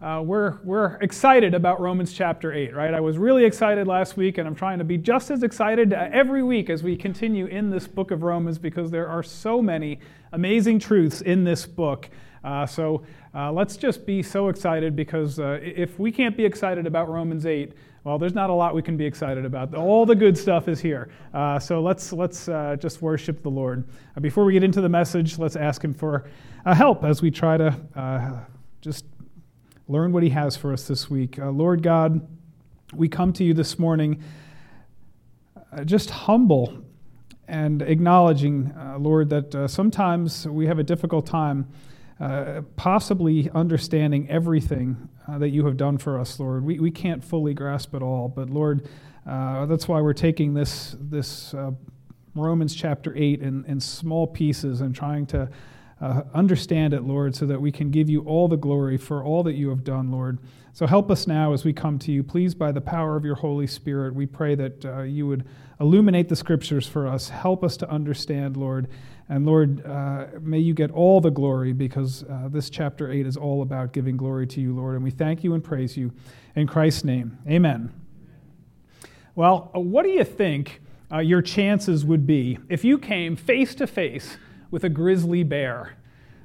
uh, we're, we're excited about Romans chapter 8, right? I was really excited last week, and I'm trying to be just as excited uh, every week as we continue in this book of Romans because there are so many amazing truths in this book. Uh, so uh, let's just be so excited because uh, if we can't be excited about Romans 8, well, there's not a lot we can be excited about. All the good stuff is here. Uh, so let's, let's just worship the Lord. Before we get into the message, let's ask Him for help as we try to just learn what He has for us this week. Lord God, we come to you this morning just humble and acknowledging, Lord, that sometimes we have a difficult time uh, possibly understanding everything uh, that you have done for us, Lord. We, we can't fully grasp it all, but Lord, uh, that's why we're taking this, this uh, Romans chapter 8 in, in small pieces and trying to uh, understand it, Lord, so that we can give you all the glory for all that you have done, Lord. So help us now as we come to you. Please, by the power of your Holy Spirit, we pray that uh, you would illuminate the scriptures for us. Help us to understand, Lord, and Lord, uh, may you get all the glory because uh, this chapter 8 is all about giving glory to you, Lord. And we thank you and praise you in Christ's name. Amen. Well, uh, what do you think uh, your chances would be if you came face to face with a grizzly bear?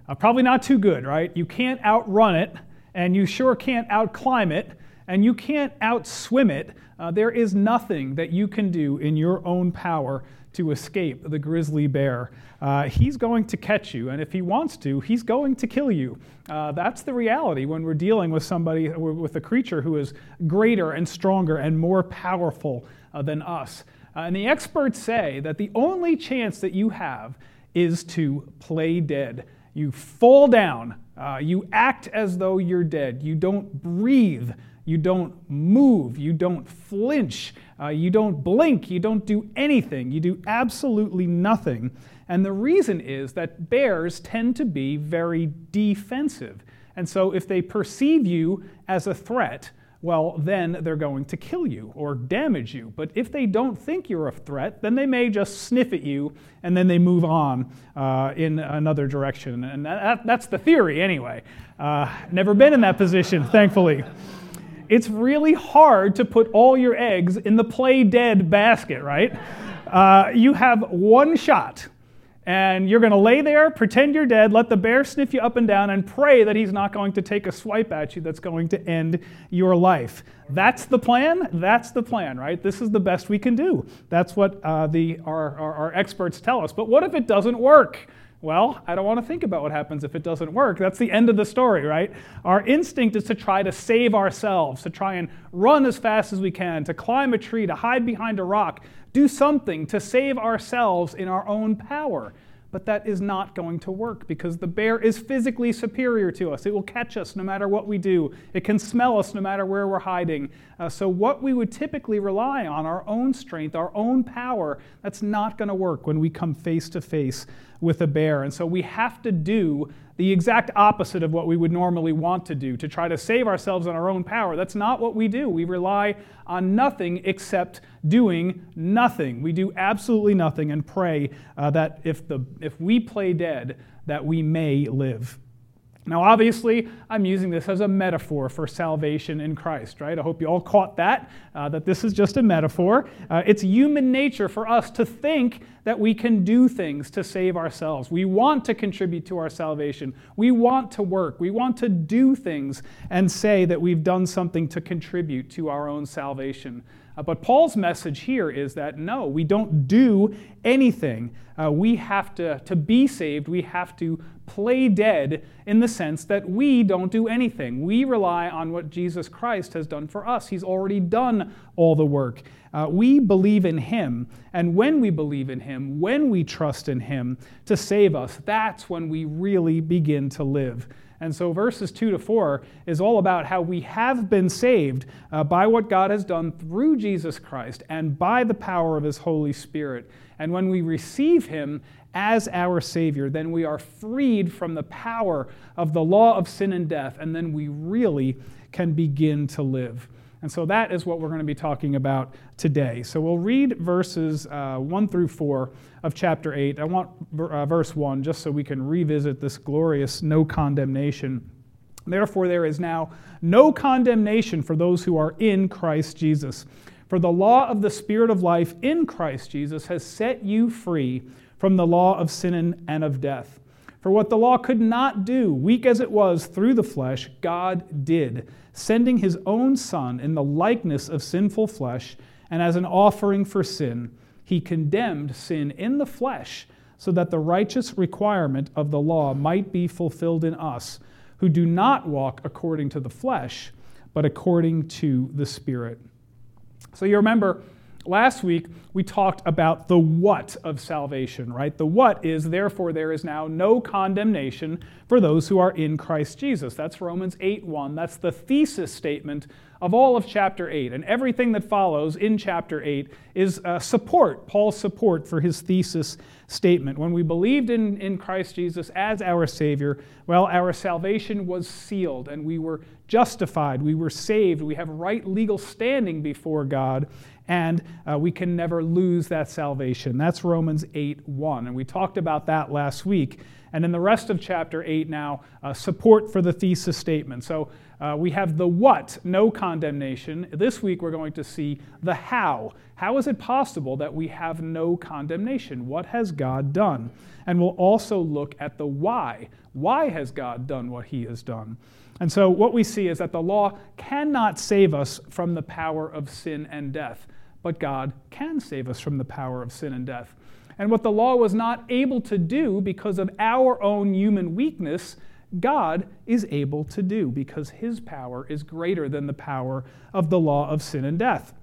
Uh, probably not too good, right? You can't outrun it, and you sure can't outclimb it, and you can't outswim it. Uh, there is nothing that you can do in your own power to escape the grizzly bear. Uh, he's going to catch you, and if he wants to, he's going to kill you. Uh, that's the reality when we're dealing with somebody, with a creature who is greater and stronger and more powerful uh, than us. Uh, and the experts say that the only chance that you have is to play dead. You fall down, uh, you act as though you're dead, you don't breathe. You don't move. You don't flinch. Uh, you don't blink. You don't do anything. You do absolutely nothing. And the reason is that bears tend to be very defensive. And so if they perceive you as a threat, well, then they're going to kill you or damage you. But if they don't think you're a threat, then they may just sniff at you and then they move on uh, in another direction. And that, that's the theory, anyway. Uh, never been in that position, thankfully it's really hard to put all your eggs in the play dead basket, right? Uh, you have one shot, and you're going to lay there, pretend you're dead, let the bear sniff you up and down, and pray that he's not going to take a swipe at you that's going to end your life. That's the plan. That's the plan, right? This is the best we can do. That's what uh, the, our, our, our experts tell us. But what if it doesn't work? Well, I don't want to think about what happens if it doesn't work. That's the end of the story, right? Our instinct is to try to save ourselves, to try and run as fast as we can, to climb a tree, to hide behind a rock, do something to save ourselves in our own power. But that is not going to work because the bear is physically superior to us. It will catch us no matter what we do, it can smell us no matter where we're hiding. Uh, so, what we would typically rely on, our own strength, our own power, that's not going to work when we come face to face with a bear. And so, we have to do the exact opposite of what we would normally want to do to try to save ourselves in our own power. That's not what we do. We rely on nothing except doing nothing. We do absolutely nothing and pray uh, that if, the, if we play dead, that we may live. Now, obviously, I'm using this as a metaphor for salvation in Christ, right? I hope you all caught that, uh, that this is just a metaphor. Uh, it's human nature for us to think that we can do things to save ourselves. We want to contribute to our salvation. We want to work. We want to do things and say that we've done something to contribute to our own salvation. Uh, but Paul's message here is that no, we don't do anything. Uh, we have to, to be saved, we have to play dead in the sense that we don't do anything. We rely on what Jesus Christ has done for us. He's already done all the work. Uh, we believe in Him, and when we believe in Him, when we trust in Him to save us, that's when we really begin to live. And so, verses 2 to 4 is all about how we have been saved uh, by what God has done through Jesus Christ and by the power of His Holy Spirit. And when we receive Him as our Savior, then we are freed from the power of the law of sin and death, and then we really can begin to live. And so that is what we're going to be talking about today. So we'll read verses uh, 1 through 4 of chapter 8. I want uh, verse 1 just so we can revisit this glorious no condemnation Therefore, there is now no condemnation for those who are in Christ Jesus. For the law of the Spirit of life in Christ Jesus has set you free from the law of sin and of death. For what the law could not do, weak as it was through the flesh, God did, sending his own Son in the likeness of sinful flesh, and as an offering for sin, he condemned sin in the flesh, so that the righteous requirement of the law might be fulfilled in us, who do not walk according to the flesh, but according to the Spirit. So you remember, Last week, we talked about the what of salvation, right? The what is, therefore, there is now no condemnation for those who are in Christ Jesus. That's Romans 8 1. That's the thesis statement of all of chapter 8. And everything that follows in chapter 8 is uh, support, Paul's support for his thesis statement. When we believed in, in Christ Jesus as our Savior, well, our salvation was sealed and we were justified, we were saved, we have right legal standing before God and uh, we can never lose that salvation. That's Romans 8 1. And we talked about that last week. And in the rest of chapter 8 now, uh, support for the thesis statement. So uh, we have the what, no condemnation. This week we're going to see the how. How is it possible that we have no condemnation? What has God done? And we'll also look at the why. Why has God done what he has done? And so, what we see is that the law cannot save us from the power of sin and death but God can save us from the power of sin and death. And what the law was not able to do because of our own human weakness, God is able to do because his power is greater than the power of the law of sin and death.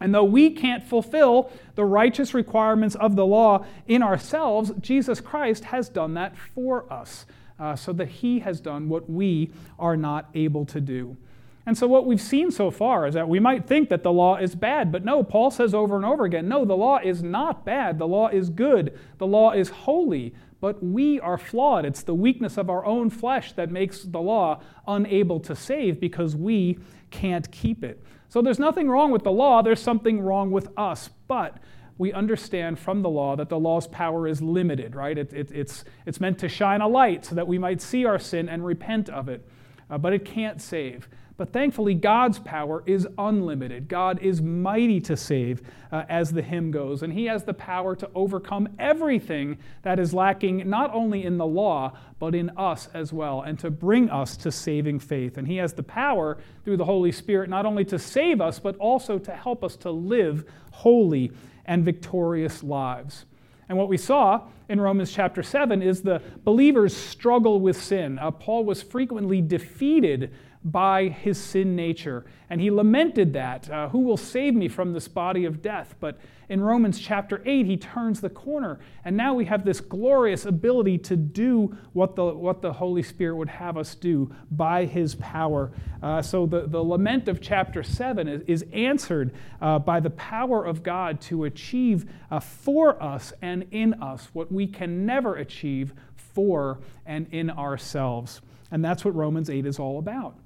And though we can't fulfill the righteous requirements of the law in ourselves, Jesus Christ has done that for us, uh, so that he has done what we are not able to do. And so, what we've seen so far is that we might think that the law is bad, but no, Paul says over and over again no, the law is not bad. The law is good. The law is holy, but we are flawed. It's the weakness of our own flesh that makes the law unable to save because we can't keep it. So, there's nothing wrong with the law, there's something wrong with us. But we understand from the law that the law's power is limited, right? It, it, it's, it's meant to shine a light so that we might see our sin and repent of it, uh, but it can't save. But thankfully, God's power is unlimited. God is mighty to save, uh, as the hymn goes, and He has the power to overcome everything that is lacking, not only in the law, but in us as well, and to bring us to saving faith. And He has the power through the Holy Spirit not only to save us, but also to help us to live holy and victorious lives. And what we saw in Romans chapter 7 is the believer's struggle with sin. Uh, Paul was frequently defeated by his sin nature. And he lamented that. Uh, Who will save me from this body of death? But in Romans chapter 8, he turns the corner. And now we have this glorious ability to do what the, what the Holy Spirit would have us do by his power. Uh, so the, the lament of chapter 7 is, is answered uh, by the power of God to achieve uh, for us and in us what we can never achieve for and in ourselves. And that's what Romans 8 is all about.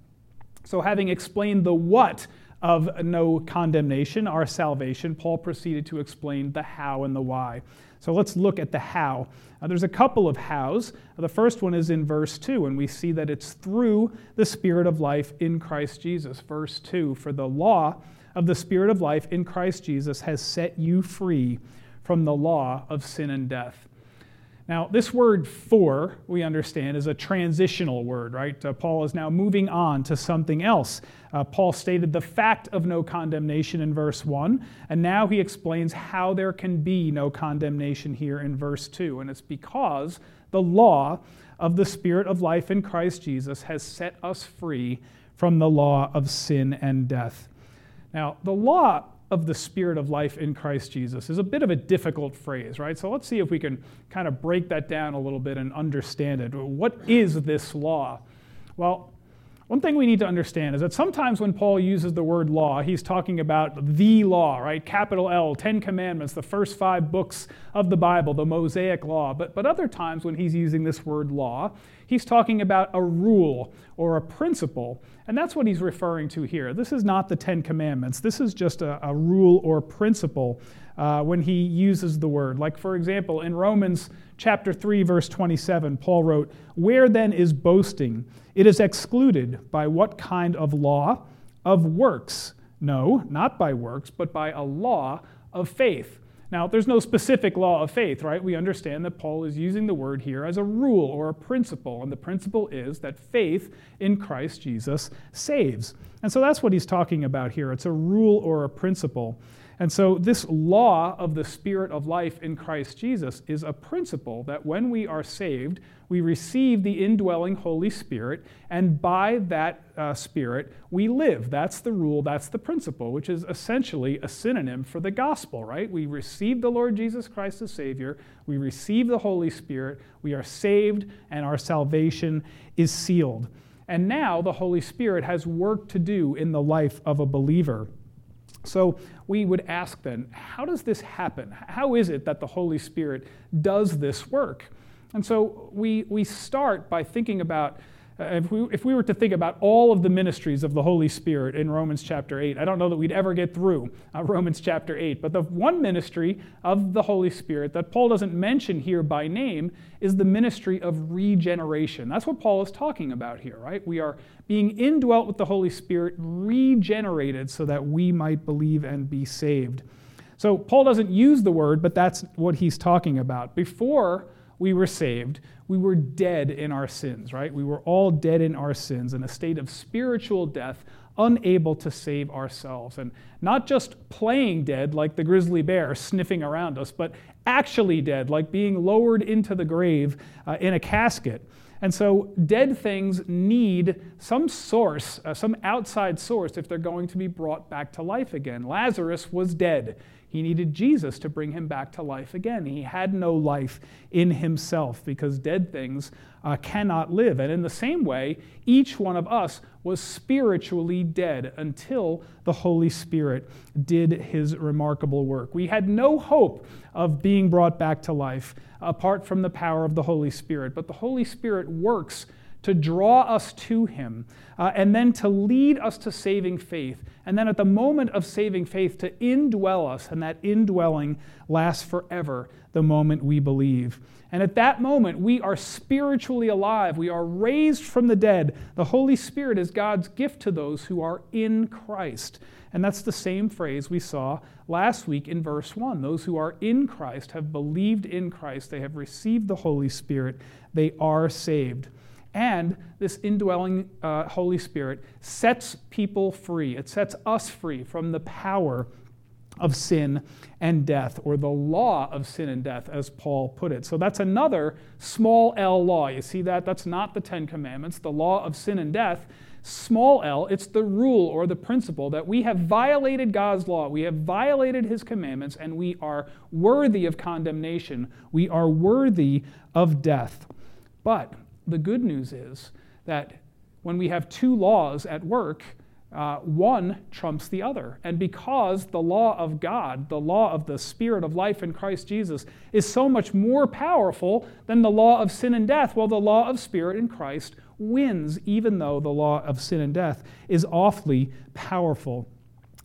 So, having explained the what of no condemnation, our salvation, Paul proceeded to explain the how and the why. So let's look at the how. Uh, there's a couple of hows. The first one is in verse 2, and we see that it's through the Spirit of life in Christ Jesus. Verse 2 For the law of the Spirit of life in Christ Jesus has set you free from the law of sin and death. Now, this word for, we understand, is a transitional word, right? Uh, Paul is now moving on to something else. Uh, Paul stated the fact of no condemnation in verse 1, and now he explains how there can be no condemnation here in verse 2. And it's because the law of the Spirit of life in Christ Jesus has set us free from the law of sin and death. Now, the law of the Spirit of life in Christ Jesus is a bit of a difficult phrase, right? So let's see if we can kind of break that down a little bit and understand it. What is this law? Well, one thing we need to understand is that sometimes when Paul uses the word law, he's talking about the law, right? Capital L, Ten Commandments, the first five books of the Bible, the Mosaic Law. But, but other times when he's using this word law, He's talking about a rule or a principle. And that's what he's referring to here. This is not the Ten Commandments, this is just a, a rule or principle uh, when he uses the word. Like, for example, in Romans chapter 3, verse 27, Paul wrote, Where then is boasting? It is excluded by what kind of law? Of works. No, not by works, but by a law of faith. Now, there's no specific law of faith, right? We understand that Paul is using the word here as a rule or a principle, and the principle is that faith in Christ Jesus saves. And so that's what he's talking about here. It's a rule or a principle. And so, this law of the Spirit of life in Christ Jesus is a principle that when we are saved, we receive the indwelling Holy Spirit, and by that uh, Spirit, we live. That's the rule, that's the principle, which is essentially a synonym for the gospel, right? We receive the Lord Jesus Christ as Savior, we receive the Holy Spirit, we are saved, and our salvation is sealed. And now the Holy Spirit has work to do in the life of a believer. So we would ask then, how does this happen? How is it that the Holy Spirit does this work? And so we, we start by thinking about if, we, if we were to think about all of the ministries of the Holy Spirit in Romans chapter 8, I don't know that we'd ever get through uh, Romans chapter 8, but the one ministry of the Holy Spirit that Paul doesn't mention here by name is the ministry of regeneration. That's what Paul is talking about here, right? We are being indwelt with the Holy Spirit, regenerated so that we might believe and be saved. So Paul doesn't use the word, but that's what he's talking about. Before we were saved, we were dead in our sins, right? We were all dead in our sins in a state of spiritual death, unable to save ourselves. And not just playing dead like the grizzly bear sniffing around us, but actually dead, like being lowered into the grave uh, in a casket. And so, dead things need some source, uh, some outside source, if they're going to be brought back to life again. Lazarus was dead. He needed Jesus to bring him back to life again. He had no life in himself because dead things uh, cannot live. And in the same way, each one of us was spiritually dead until the Holy Spirit did his remarkable work. We had no hope of being brought back to life apart from the power of the Holy Spirit, but the Holy Spirit works to draw us to Him, uh, and then to lead us to saving faith. And then at the moment of saving faith, to indwell us, and that indwelling lasts forever the moment we believe. And at that moment, we are spiritually alive. We are raised from the dead. The Holy Spirit is God's gift to those who are in Christ. And that's the same phrase we saw last week in verse 1. Those who are in Christ have believed in Christ, they have received the Holy Spirit, they are saved. And this indwelling uh, Holy Spirit sets people free. It sets us free from the power of sin and death, or the law of sin and death, as Paul put it. So that's another small l law. You see that? That's not the Ten Commandments, the law of sin and death. Small l, it's the rule or the principle that we have violated God's law, we have violated his commandments, and we are worthy of condemnation. We are worthy of death. But the good news is that when we have two laws at work, uh, one trumps the other. And because the law of God, the law of the Spirit of life in Christ Jesus, is so much more powerful than the law of sin and death, well, the law of Spirit in Christ wins, even though the law of sin and death is awfully powerful.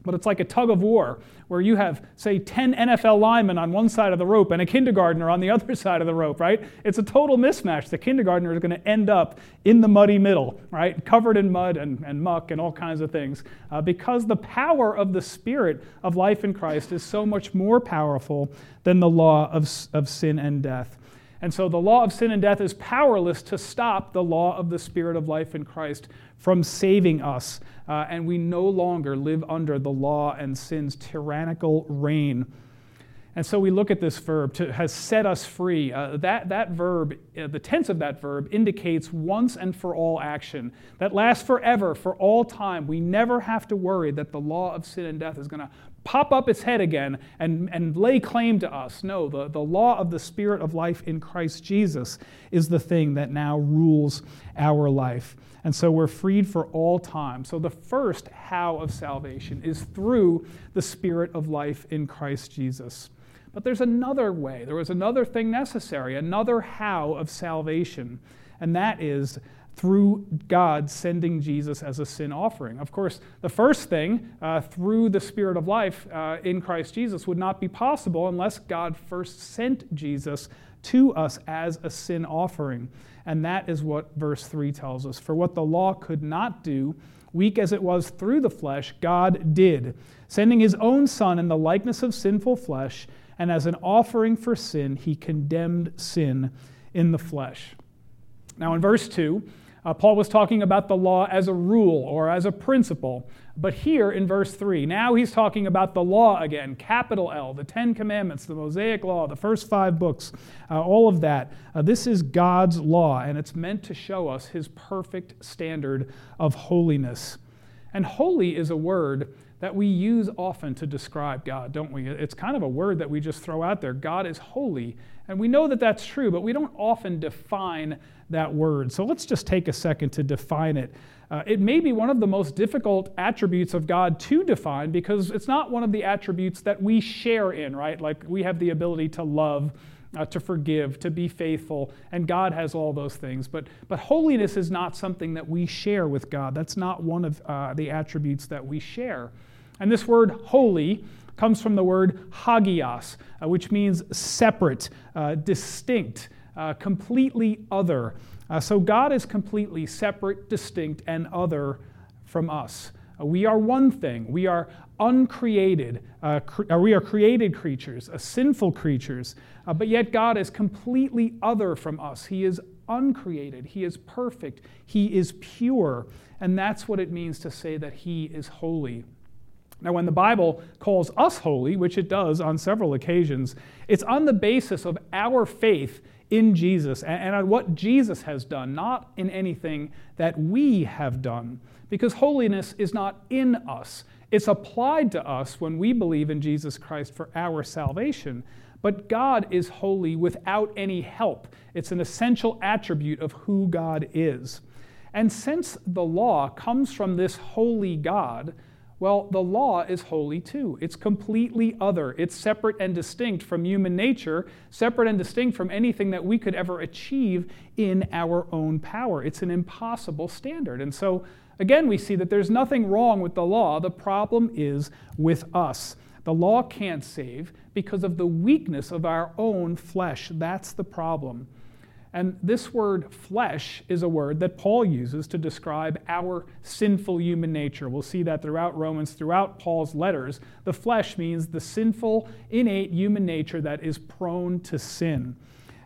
But it's like a tug of war where you have, say, 10 NFL linemen on one side of the rope and a kindergartner on the other side of the rope, right? It's a total mismatch. The kindergartner is going to end up in the muddy middle, right? Covered in mud and, and muck and all kinds of things. Uh, because the power of the Spirit of life in Christ is so much more powerful than the law of, of sin and death. And so the law of sin and death is powerless to stop the law of the Spirit of life in Christ from saving us. Uh, and we no longer live under the law and sin's tyrannical reign. And so we look at this verb to has set us free. Uh, that, that verb, uh, the tense of that verb, indicates once and for all action that lasts forever, for all time. We never have to worry that the law of sin and death is going to pop up its head again and, and lay claim to us. No, the, the law of the Spirit of life in Christ Jesus is the thing that now rules our life. And so we're freed for all time. So the first how of salvation is through the Spirit of life in Christ Jesus. But there's another way. There was another thing necessary, another how of salvation. and that is through God sending Jesus as a sin offering. Of course, the first thing uh, through the Spirit of life uh, in Christ Jesus would not be possible unless God first sent Jesus to us as a sin offering. And that is what verse 3 tells us. For what the law could not do, weak as it was through the flesh, God did, sending his own Son in the likeness of sinful flesh, and as an offering for sin, he condemned sin in the flesh. Now, in verse 2, uh, Paul was talking about the law as a rule or as a principle. But here in verse 3, now he's talking about the law again, capital L, the Ten Commandments, the Mosaic Law, the first five books, uh, all of that. Uh, this is God's law, and it's meant to show us his perfect standard of holiness. And holy is a word that we use often to describe God, don't we? It's kind of a word that we just throw out there. God is holy. And we know that that's true, but we don't often define that word. So let's just take a second to define it. Uh, it may be one of the most difficult attributes of God to define because it's not one of the attributes that we share in, right? Like we have the ability to love. Uh, to forgive, to be faithful, and God has all those things. But, but holiness is not something that we share with God. That's not one of uh, the attributes that we share. And this word holy comes from the word hagios, uh, which means separate, uh, distinct, uh, completely other. Uh, so God is completely separate, distinct, and other from us. Uh, we are one thing. We are uncreated. Uh, cre- we are created creatures, uh, sinful creatures. Uh, but yet God is completely other from us. He is uncreated. He is perfect. He is pure. And that's what it means to say that He is holy. Now, when the Bible calls us holy, which it does on several occasions, it's on the basis of our faith in Jesus and on what Jesus has done, not in anything that we have done. Because holiness is not in us, it's applied to us when we believe in Jesus Christ for our salvation. But God is holy without any help. It's an essential attribute of who God is. And since the law comes from this holy God, well, the law is holy too. It's completely other. It's separate and distinct from human nature, separate and distinct from anything that we could ever achieve in our own power. It's an impossible standard. And so, again, we see that there's nothing wrong with the law. The problem is with us. The law can't save because of the weakness of our own flesh. That's the problem. And this word flesh is a word that Paul uses to describe our sinful human nature. We'll see that throughout Romans, throughout Paul's letters. The flesh means the sinful, innate human nature that is prone to sin.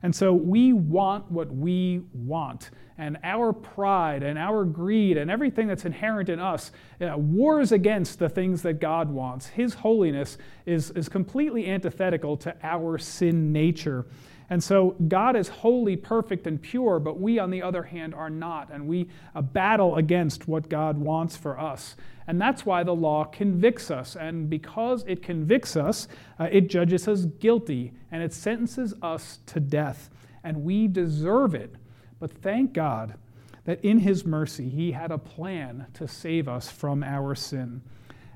And so we want what we want. And our pride and our greed and everything that's inherent in us uh, wars against the things that God wants. His holiness is, is completely antithetical to our sin nature. And so God is holy, perfect, and pure, but we, on the other hand, are not. And we uh, battle against what God wants for us. And that's why the law convicts us. And because it convicts us, uh, it judges us guilty and it sentences us to death. And we deserve it. But thank God that in His mercy, He had a plan to save us from our sin.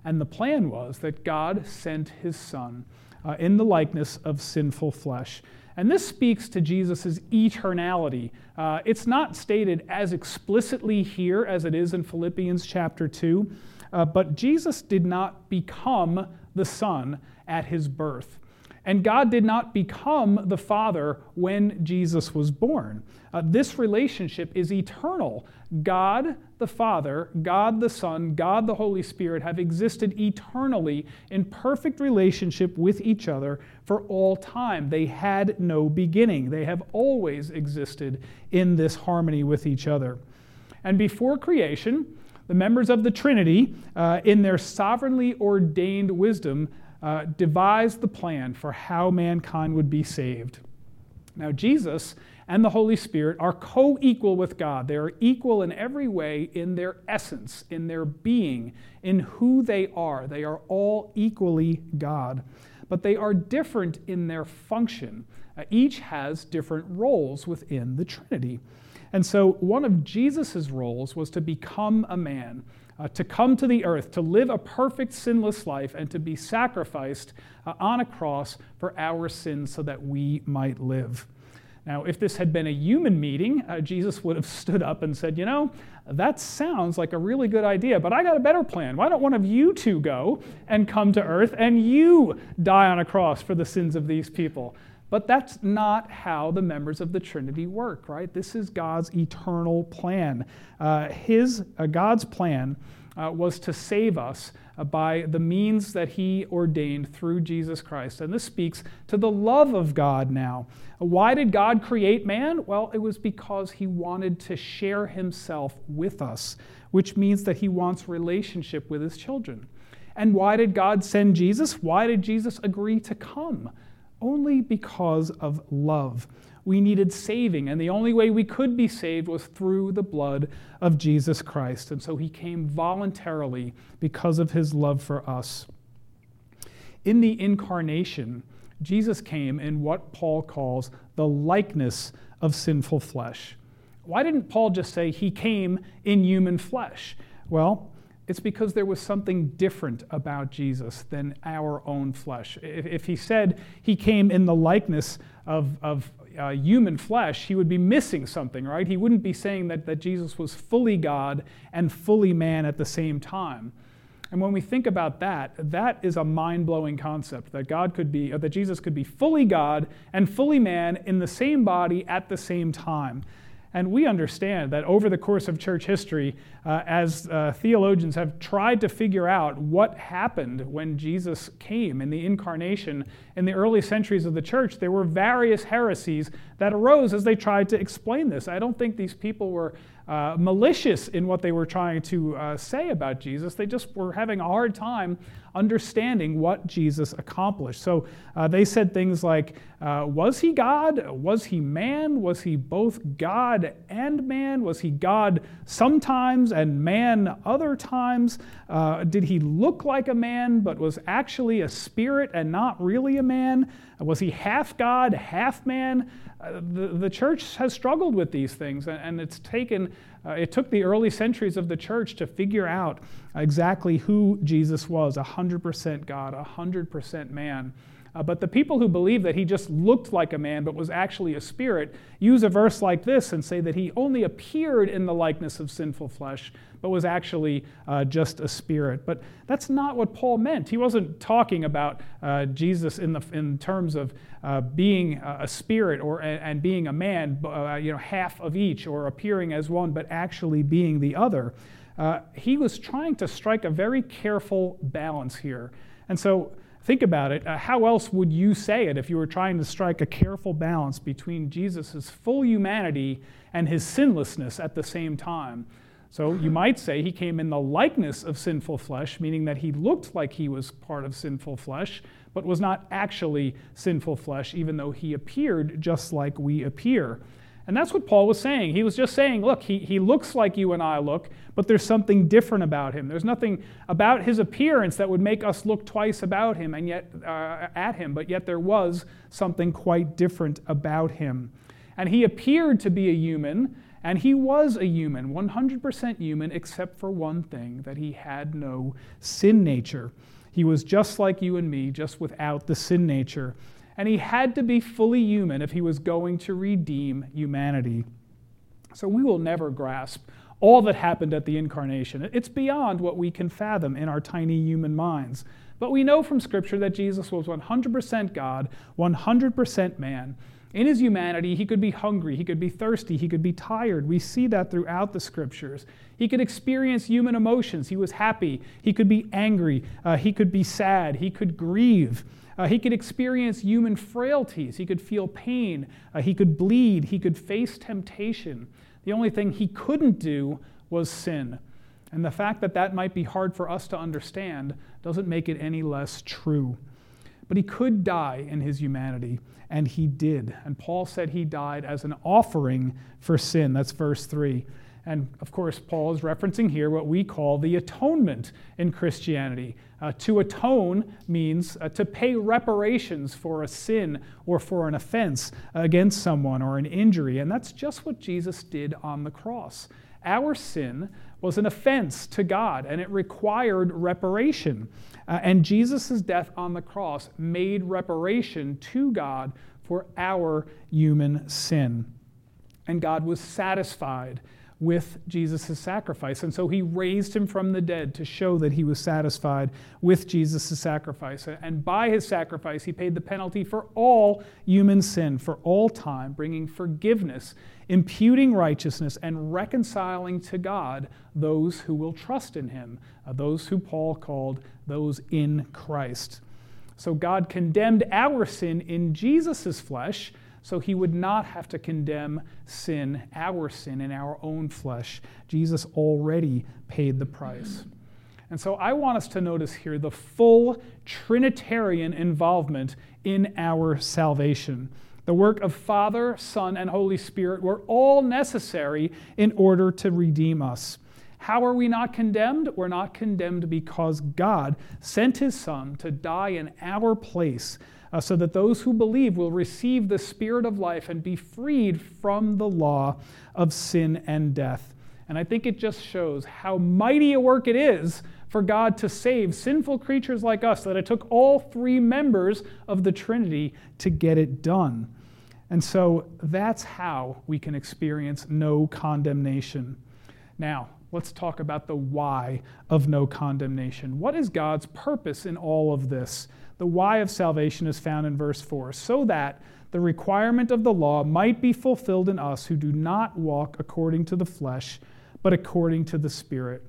And the plan was that God sent His Son uh, in the likeness of sinful flesh and this speaks to Jesus' eternality. Uh, it's not stated as explicitly here as it is in Philippians chapter 2, uh, but Jesus did not become the Son at his birth. And God did not become the Father when Jesus was born. Uh, this relationship is eternal. God the Father, God the Son, God the Holy Spirit have existed eternally in perfect relationship with each other for all time. They had no beginning, they have always existed in this harmony with each other. And before creation, the members of the Trinity, uh, in their sovereignly ordained wisdom, uh, devised the plan for how mankind would be saved. Now, Jesus and the Holy Spirit are co equal with God. They are equal in every way in their essence, in their being, in who they are. They are all equally God. But they are different in their function. Uh, each has different roles within the Trinity. And so, one of Jesus' roles was to become a man uh, to come to the earth, to live a perfect, sinless life, and to be sacrificed uh, on a cross for our sins so that we might live. Now, if this had been a human meeting, uh, Jesus would have stood up and said, You know, that sounds like a really good idea, but I got a better plan. Why don't one of you two go and come to earth and you die on a cross for the sins of these people? But that's not how the members of the Trinity work, right? This is God's eternal plan. Uh, his, uh, God's plan uh, was to save us uh, by the means that he ordained through Jesus Christ. And this speaks to the love of God now. Why did God create man? Well, it was because he wanted to share himself with us, which means that he wants relationship with his children. And why did God send Jesus? Why did Jesus agree to come? Only because of love we needed saving, and the only way we could be saved was through the blood of Jesus Christ. And so he came voluntarily because of his love for us. In the incarnation, Jesus came in what Paul calls the likeness of sinful flesh. Why didn't Paul just say he came in human flesh? Well, it's because there was something different about Jesus than our own flesh. If, if he said he came in the likeness of, of uh, human flesh, he would be missing something, right? He wouldn't be saying that, that Jesus was fully God and fully man at the same time. And when we think about that, that is a mind blowing concept that God could be, that Jesus could be fully God and fully man in the same body at the same time. And we understand that over the course of church history, uh, as uh, theologians have tried to figure out what happened when Jesus came in the incarnation in the early centuries of the church, there were various heresies that arose as they tried to explain this. I don't think these people were uh, malicious in what they were trying to uh, say about Jesus. They just were having a hard time understanding what Jesus accomplished. So uh, they said things like, uh, Was he God? Was he man? Was he both God and man? Was he God sometimes and man other times? Uh, did he look like a man but was actually a spirit and not really a man? Was he half God, half man? Uh, the, the church has struggled with these things, and, and it's taken, uh, it took the early centuries of the church to figure out exactly who Jesus was 100% God, 100% man. Uh, but the people who believe that he just looked like a man but was actually a spirit use a verse like this and say that he only appeared in the likeness of sinful flesh but was actually uh, just a spirit. But that's not what Paul meant. He wasn't talking about uh, Jesus in, the, in terms of uh, being a spirit or, and being a man, uh, you know, half of each or appearing as one, but actually being the other. Uh, he was trying to strike a very careful balance here. And so think about it. Uh, how else would you say it if you were trying to strike a careful balance between Jesus' full humanity and his sinlessness at the same time? So you might say he came in the likeness of sinful flesh, meaning that he looked like he was part of sinful flesh, but was not actually sinful flesh, even though he appeared just like we appear. And that's what Paul was saying. He was just saying, look, he, he looks like you and I look, but there's something different about him. There's nothing about his appearance that would make us look twice about him and yet uh, at him, but yet there was something quite different about him. And he appeared to be a human, and he was a human, 100% human, except for one thing that he had no sin nature. He was just like you and me, just without the sin nature. And he had to be fully human if he was going to redeem humanity. So we will never grasp all that happened at the incarnation. It's beyond what we can fathom in our tiny human minds. But we know from Scripture that Jesus was 100% God, 100% man. In his humanity, he could be hungry, he could be thirsty, he could be tired. We see that throughout the scriptures. He could experience human emotions. He was happy, he could be angry, uh, he could be sad, he could grieve. Uh, he could experience human frailties. He could feel pain. Uh, he could bleed. He could face temptation. The only thing he couldn't do was sin. And the fact that that might be hard for us to understand doesn't make it any less true. But he could die in his humanity, and he did. And Paul said he died as an offering for sin. That's verse 3. And of course, Paul is referencing here what we call the atonement in Christianity. Uh, to atone means uh, to pay reparations for a sin or for an offense against someone or an injury. And that's just what Jesus did on the cross. Our sin was an offense to God and it required reparation. Uh, and Jesus' death on the cross made reparation to God for our human sin. And God was satisfied with Jesus' sacrifice. And so he raised him from the dead to show that he was satisfied with Jesus' sacrifice. And by his sacrifice, he paid the penalty for all human sin for all time, bringing forgiveness, imputing righteousness, and reconciling to God those who will trust in him, uh, those who Paul called those in Christ. So God condemned our sin in Jesus' flesh so he would not have to condemn sin, our sin, in our own flesh. Jesus already paid the price. And so I want us to notice here the full Trinitarian involvement in our salvation. The work of Father, Son, and Holy Spirit were all necessary in order to redeem us. How are we not condemned? We're not condemned because God sent his Son to die in our place uh, so that those who believe will receive the Spirit of life and be freed from the law of sin and death. And I think it just shows how mighty a work it is for God to save sinful creatures like us, that it took all three members of the Trinity to get it done. And so that's how we can experience no condemnation. Now, let's talk about the why of no condemnation. What is God's purpose in all of this? The why of salvation is found in verse 4 so that the requirement of the law might be fulfilled in us who do not walk according to the flesh, but according to the Spirit.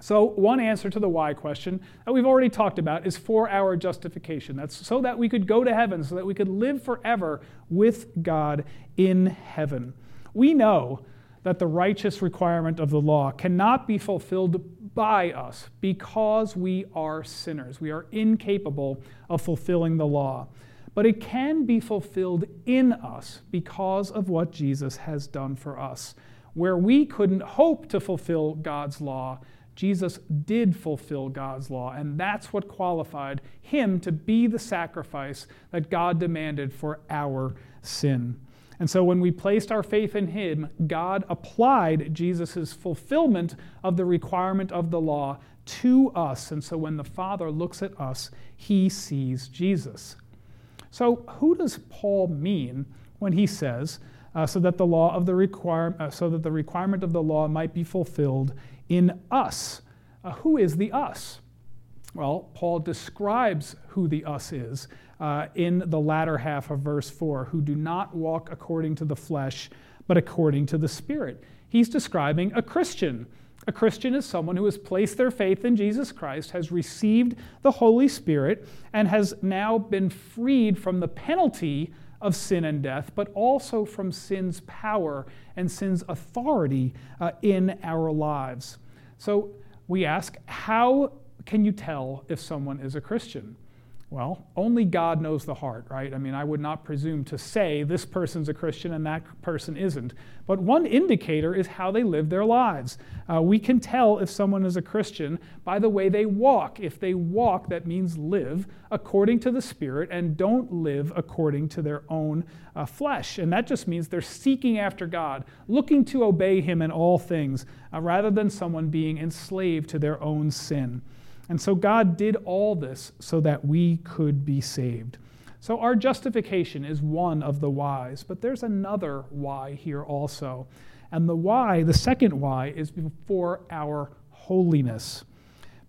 So, one answer to the why question that we've already talked about is for our justification. That's so that we could go to heaven, so that we could live forever with God in heaven. We know that the righteous requirement of the law cannot be fulfilled by us because we are sinners. We are incapable of fulfilling the law. But it can be fulfilled in us because of what Jesus has done for us. Where we couldn't hope to fulfill God's law, Jesus did fulfill God's law, and that's what qualified him to be the sacrifice that God demanded for our sin. And so when we placed our faith in him, God applied Jesus' fulfillment of the requirement of the law to us. And so when the Father looks at us, he sees Jesus. So who does Paul mean when he says, uh, so that the law of the require, uh, so that the requirement of the law might be fulfilled in us? Uh, who is the us? Well, Paul describes who the us is uh, in the latter half of verse 4 who do not walk according to the flesh, but according to the Spirit. He's describing a Christian. A Christian is someone who has placed their faith in Jesus Christ, has received the Holy Spirit, and has now been freed from the penalty of sin and death, but also from sin's power and sin's authority uh, in our lives. So we ask, how can you tell if someone is a Christian? Well, only God knows the heart, right? I mean, I would not presume to say this person's a Christian and that person isn't. But one indicator is how they live their lives. Uh, we can tell if someone is a Christian by the way they walk. If they walk, that means live according to the Spirit and don't live according to their own uh, flesh. And that just means they're seeking after God, looking to obey Him in all things, uh, rather than someone being enslaved to their own sin. And so God did all this so that we could be saved. So our justification is one of the whys, but there's another why here also. And the why, the second why, is for our holiness.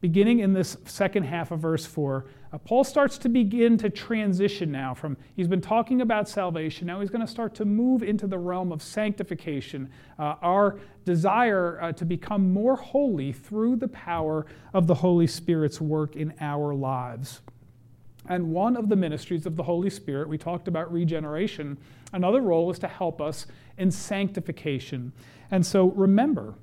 Beginning in this second half of verse 4, uh, Paul starts to begin to transition now from, he's been talking about salvation, now he's going to start to move into the realm of sanctification, uh, our desire uh, to become more holy through the power of the Holy Spirit's work in our lives. And one of the ministries of the Holy Spirit, we talked about regeneration, another role is to help us in sanctification. And so remember,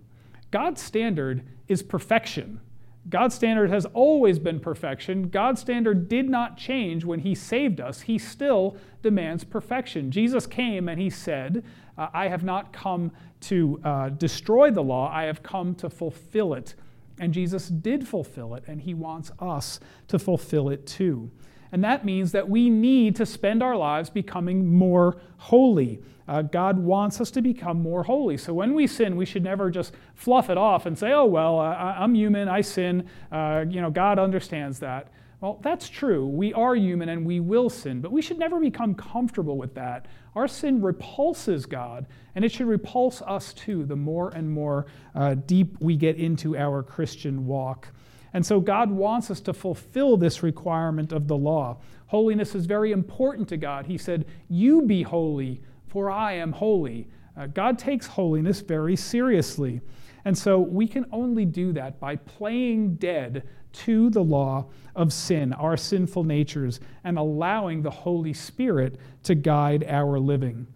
God's standard is perfection. God's standard has always been perfection. God's standard did not change when He saved us. He still demands perfection. Jesus came and He said, I have not come to uh, destroy the law, I have come to fulfill it. And Jesus did fulfill it, and He wants us to fulfill it too. And that means that we need to spend our lives becoming more holy. Uh, God wants us to become more holy. So when we sin, we should never just fluff it off and say, oh, well, I, am human, I sin. Uh, you know, God understands that. Well, that's true. We are human and we will sin, but we should never become comfortable with that. Our sin repulses God, and it should repulse us too the more and more uh, deep we get into our Christian walk. And so God wants us to fulfill this requirement of the law. Holiness is very important to God. He said, You be holy, for I am holy. Uh, God takes holiness very seriously. And so we can only do that by playing dead to the law of sin, our sinful natures, and allowing the Holy Spirit to guide our living.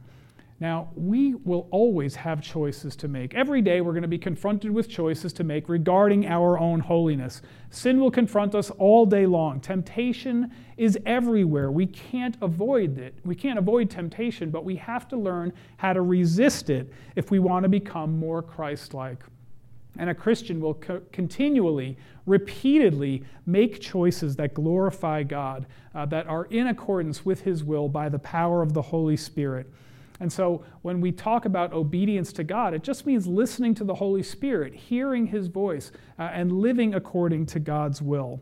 Now, we will always have choices to make. Every day we're going to be confronted with choices to make regarding our own holiness. Sin will confront us all day long. Temptation is everywhere. We can't avoid it. We can't avoid temptation, but we have to learn how to resist it if we want to become more Christ like. And a Christian will co- continually, repeatedly make choices that glorify God, uh, that are in accordance with His will by the power of the Holy Spirit. And so when we talk about obedience to God, it just means listening to the Holy Spirit, hearing His voice, uh, and living according to God's will.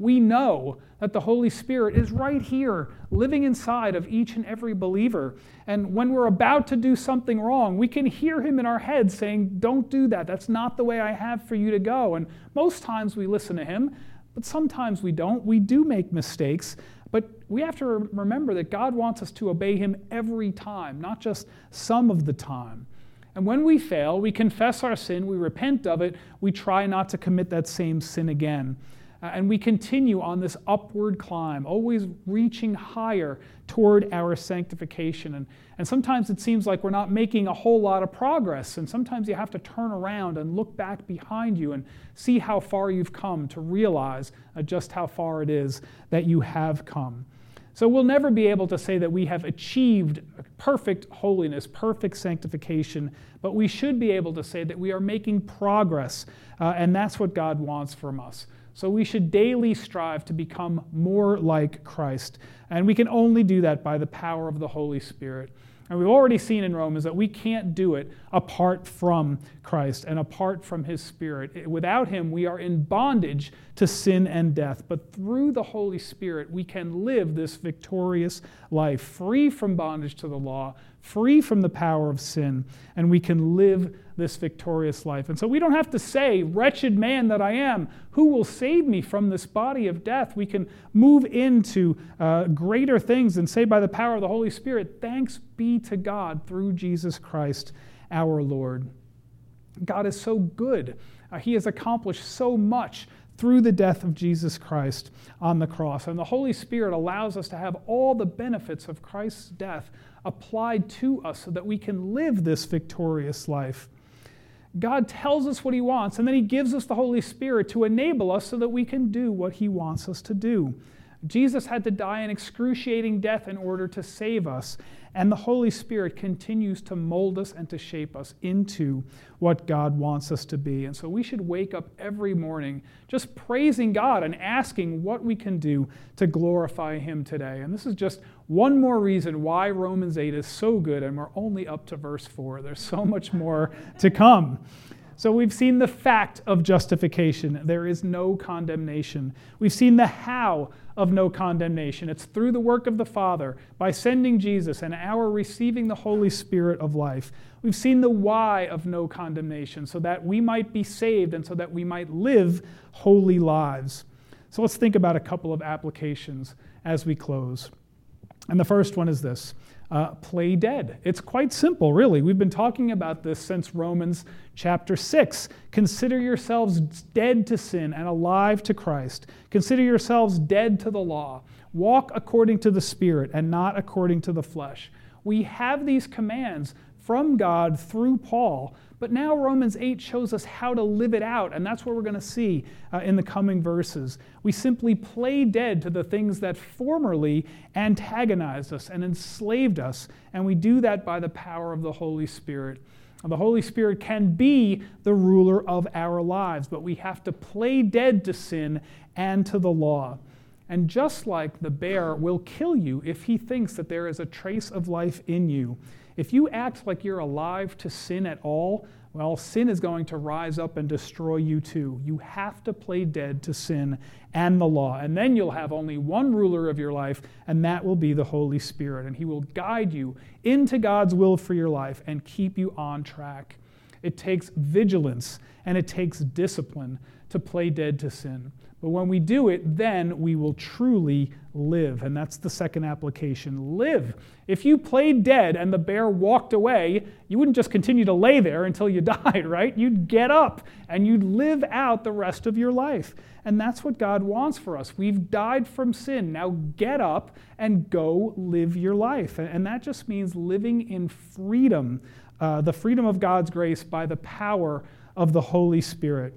We know that the Holy Spirit is right here, living inside of each and every believer. And when we're about to do something wrong, we can hear Him in our head saying, Don't do that. That's not the way I have for you to go. And most times we listen to Him, but sometimes we don't. We do make mistakes. But we have to remember that God wants us to obey Him every time, not just some of the time. And when we fail, we confess our sin, we repent of it, we try not to commit that same sin again. Uh, and we continue on this upward climb, always reaching higher toward our sanctification. And, and sometimes it seems like we're not making a whole lot of progress. And sometimes you have to turn around and look back behind you and see how far you've come to realize uh, just how far it is that you have come. So we'll never be able to say that we have achieved perfect holiness, perfect sanctification, but we should be able to say that we are making progress, uh, and that's what God wants from us. So we should daily strive to become more like Christ. And we can only do that by the power of the Holy Spirit. And we've already seen in Romans that we can't do it apart from Christ and apart from His Spirit. Without Him, we are in bondage to sin and death. But through the Holy Spirit, we can live this victorious life, free from bondage to the law, free from the power of sin, and we can live this victorious life. And so we don't have to say, Wretched man that I am, who will save me from this body of death? We can move into uh, greater things and say, by the power of the Holy Spirit, Thanks be to God through Jesus Christ our Lord. God is so good. Uh, he has accomplished so much through the death of Jesus Christ on the cross. And the Holy Spirit allows us to have all the benefits of Christ's death applied to us so that we can live this victorious life. God tells us what He wants, and then He gives us the Holy Spirit to enable us so that we can do what He wants us to do. Jesus had to die an excruciating death in order to save us. And the Holy Spirit continues to mold us and to shape us into what God wants us to be. And so we should wake up every morning just praising God and asking what we can do to glorify Him today. And this is just one more reason why Romans 8 is so good, and we're only up to verse 4. There's so much more to come. So we've seen the fact of justification. There is no condemnation. We've seen the how of no condemnation. It's through the work of the Father by sending Jesus and our receiving the Holy Spirit of life. We've seen the why of no condemnation so that we might be saved and so that we might live holy lives. So let's think about a couple of applications as we close. And the first one is this uh, play dead. It's quite simple, really. We've been talking about this since Romans chapter 6. Consider yourselves dead to sin and alive to Christ. Consider yourselves dead to the law. Walk according to the Spirit and not according to the flesh. We have these commands from God through Paul but now Romans 8 shows us how to live it out, and that's what we're going to see uh, in the coming verses. We simply play dead to the things that formerly antagonized us and enslaved us, and we do that by the power of the Holy Spirit. The Holy Spirit can be the ruler of our lives, but we have to play dead to sin and to the law. And just like the bear will kill you if he thinks that there is a trace of life in you, if you act like you're alive to sin at all, well, sin is going to rise up and destroy you too. You have to play dead to sin and the law. And then you'll have only one ruler of your life, and that will be the Holy Spirit. And He will guide you into God's will for your life and keep you on track. It takes vigilance and it takes discipline to play dead to sin. But when we do it, then we will truly live. And that's the second application live. If you played dead and the bear walked away, you wouldn't just continue to lay there until you died, right? You'd get up and you'd live out the rest of your life. And that's what God wants for us. We've died from sin. Now get up and go live your life. And that just means living in freedom, uh, the freedom of God's grace by the power of the Holy Spirit.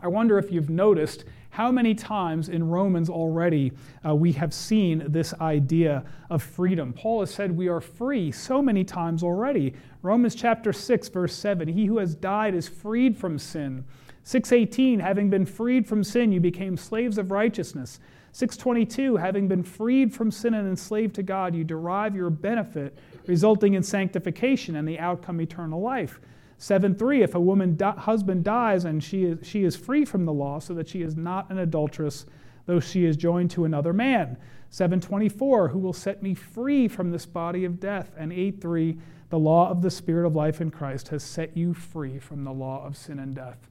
I wonder if you've noticed how many times in Romans already uh, we have seen this idea of freedom? Paul has said we are free so many times already. Romans chapter 6 verse 7, he who has died is freed from sin. 618, having been freed from sin, you became slaves of righteousness. 622, having been freed from sin and enslaved to God, you derive your benefit, resulting in sanctification and the outcome eternal life. 7 3 If a woman di- husband dies and she is, she is free from the law, so that she is not an adulteress, though she is joined to another man. 724 Who will set me free from this body of death? And 8 3 The law of the Spirit of life in Christ has set you free from the law of sin and death.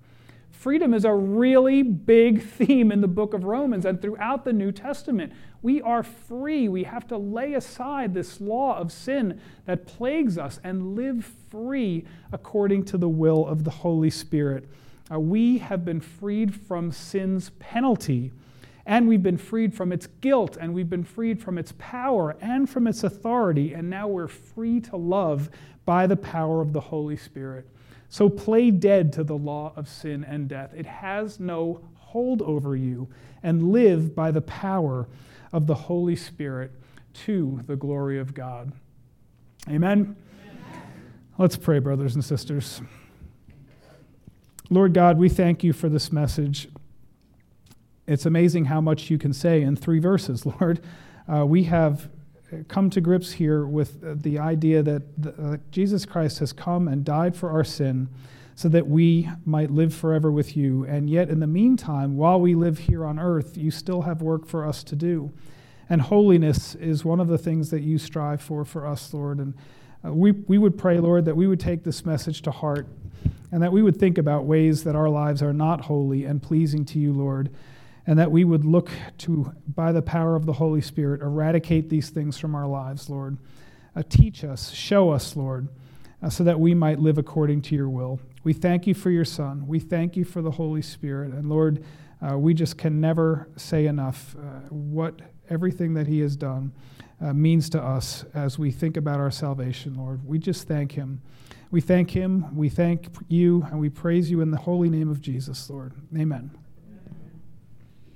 Freedom is a really big theme in the book of Romans and throughout the New Testament. We are free. We have to lay aside this law of sin that plagues us and live free according to the will of the Holy Spirit. Uh, we have been freed from sin's penalty, and we've been freed from its guilt, and we've been freed from its power and from its authority, and now we're free to love by the power of the Holy Spirit. So play dead to the law of sin and death. It has no hold over you, and live by the power of the Holy Spirit to the glory of God. Amen. Amen. Let's pray, brothers and sisters. Lord God, we thank you for this message. It's amazing how much you can say in three verses, Lord. Uh, we have come to grips here with the idea that the, uh, Jesus Christ has come and died for our sin so that we might live forever with you. And yet, in the meantime, while we live here on earth, you still have work for us to do. And holiness is one of the things that you strive for for us, Lord. And uh, we, we would pray, Lord, that we would take this message to heart and that we would think about ways that our lives are not holy and pleasing to you, Lord and that we would look to, by the power of the Holy Spirit, eradicate these things from our lives, Lord. Uh, teach us, show us, Lord, uh, so that we might live according to your will. We thank you for your Son. We thank you for the Holy Spirit. And Lord, uh, we just can never say enough uh, what everything that he has done uh, means to us as we think about our salvation, Lord. We just thank him. We thank him, we thank you, and we praise you in the holy name of Jesus, Lord. Amen.